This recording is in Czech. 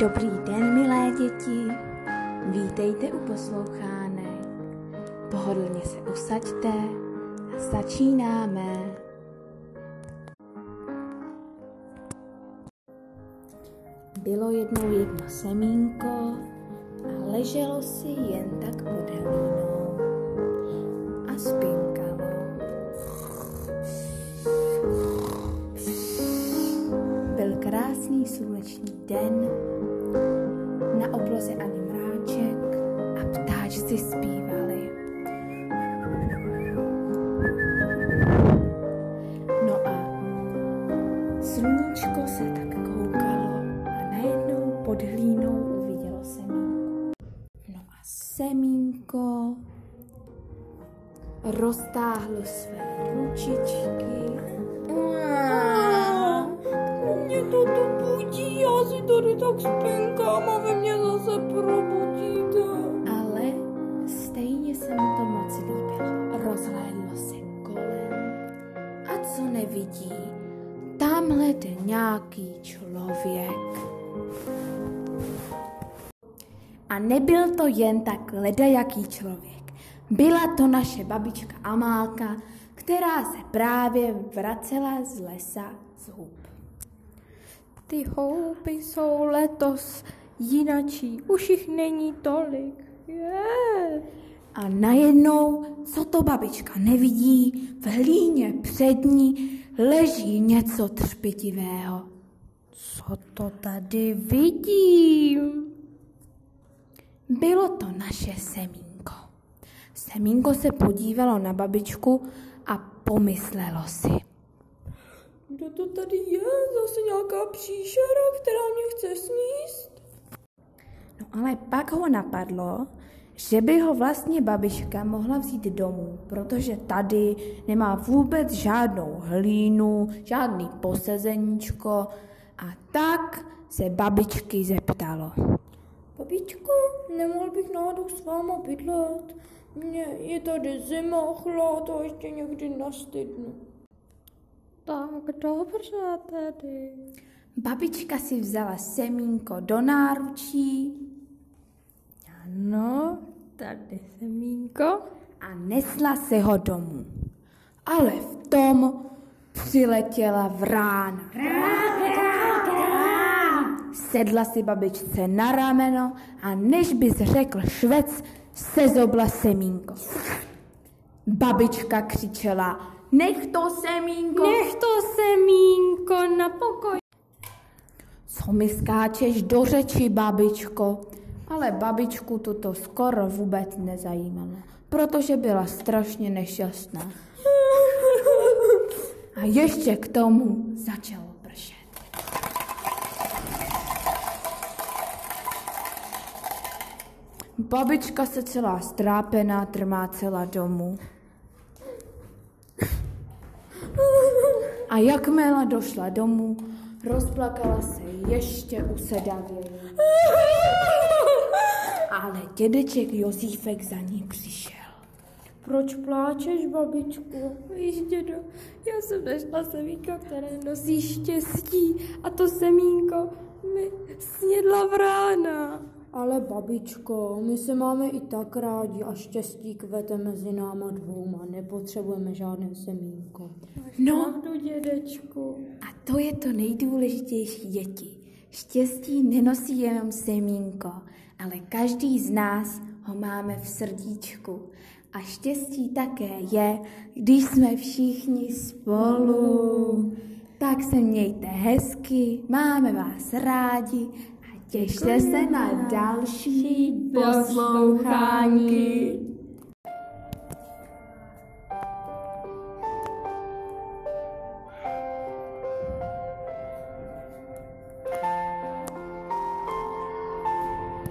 Dobrý den, milé děti. Vítejte u poslouchánek. Pohodlně se usaďte a začínáme. Bylo jednou jedno semínko a leželo si jen tak pod hlínou a spinkalo. Sluneční den, na obloze ani mráček a ptáčci zpívali. No a sluníčko se tak koukalo a najednou pod hlínou uvidělo semínko. No a semínko roztáhlo své ručičky To tu budí, já si tady tak spinkám a vy mě zase probudíte. Ale stejně se mu to moc líbilo. Rozhlédlo se kolem. A co nevidí, tamhle jde nějaký člověk. A nebyl to jen tak ledajaký člověk. Byla to naše babička Amálka, která se právě vracela z lesa z hub. Ty houby jsou letos jinačí, už jich není tolik. Je. A najednou, co to babička nevidí, v hlíně před ní leží něco třpitivého. Co to tady vidím? Bylo to naše semínko. Semínko se podívalo na babičku a pomyslelo si. Kdo to tady je? Zase nějaká příšera, která mě chce sníst? No ale pak ho napadlo, že by ho vlastně babička mohla vzít domů, protože tady nemá vůbec žádnou hlínu, žádný posezeníčko a tak se babičky zeptalo. Babičko, nemohl bych náhodou s váma bydlet? Mně je tady zima, chlad a ještě někdy nastydnu. Tak dobře tedy. Babička si vzala semínko do náručí Ano, tady semínko. a nesla se ho domů. Ale v tom přiletěla vrána. Sedla si babičce na rameno a než bys řekl švec, sezobla semínko. Babička křičela, nech to semínko, Nech to semínko na pokoj. co mi skáčeš do řeči, babičko? Ale babičku toto skoro vůbec nezajímalo, protože byla strašně nešťastná. A ještě k tomu začalo pršet. Babička se celá strápená trmácela domů. A jakmile došla domů, rozplakala se ještě usedavěji. Ale dědeček Josífek za ní přišel. Proč pláčeš, babičku? Víš, dědo, já jsem našla semínko, které nosí štěstí a to semínko mi snědla vrána. Ale babičko, my se máme i tak rádi a štěstí kvete mezi náma dvouma. Nepotřebujeme žádné semínko. No. Pravdu, dědečku. A to je to nejdůležitější, děti. Štěstí nenosí jenom semínko, ale každý z nás ho máme v srdíčku. A štěstí také je, když jsme všichni spolu. Tak se mějte hezky, máme vás rádi těšte se na další poslouchání.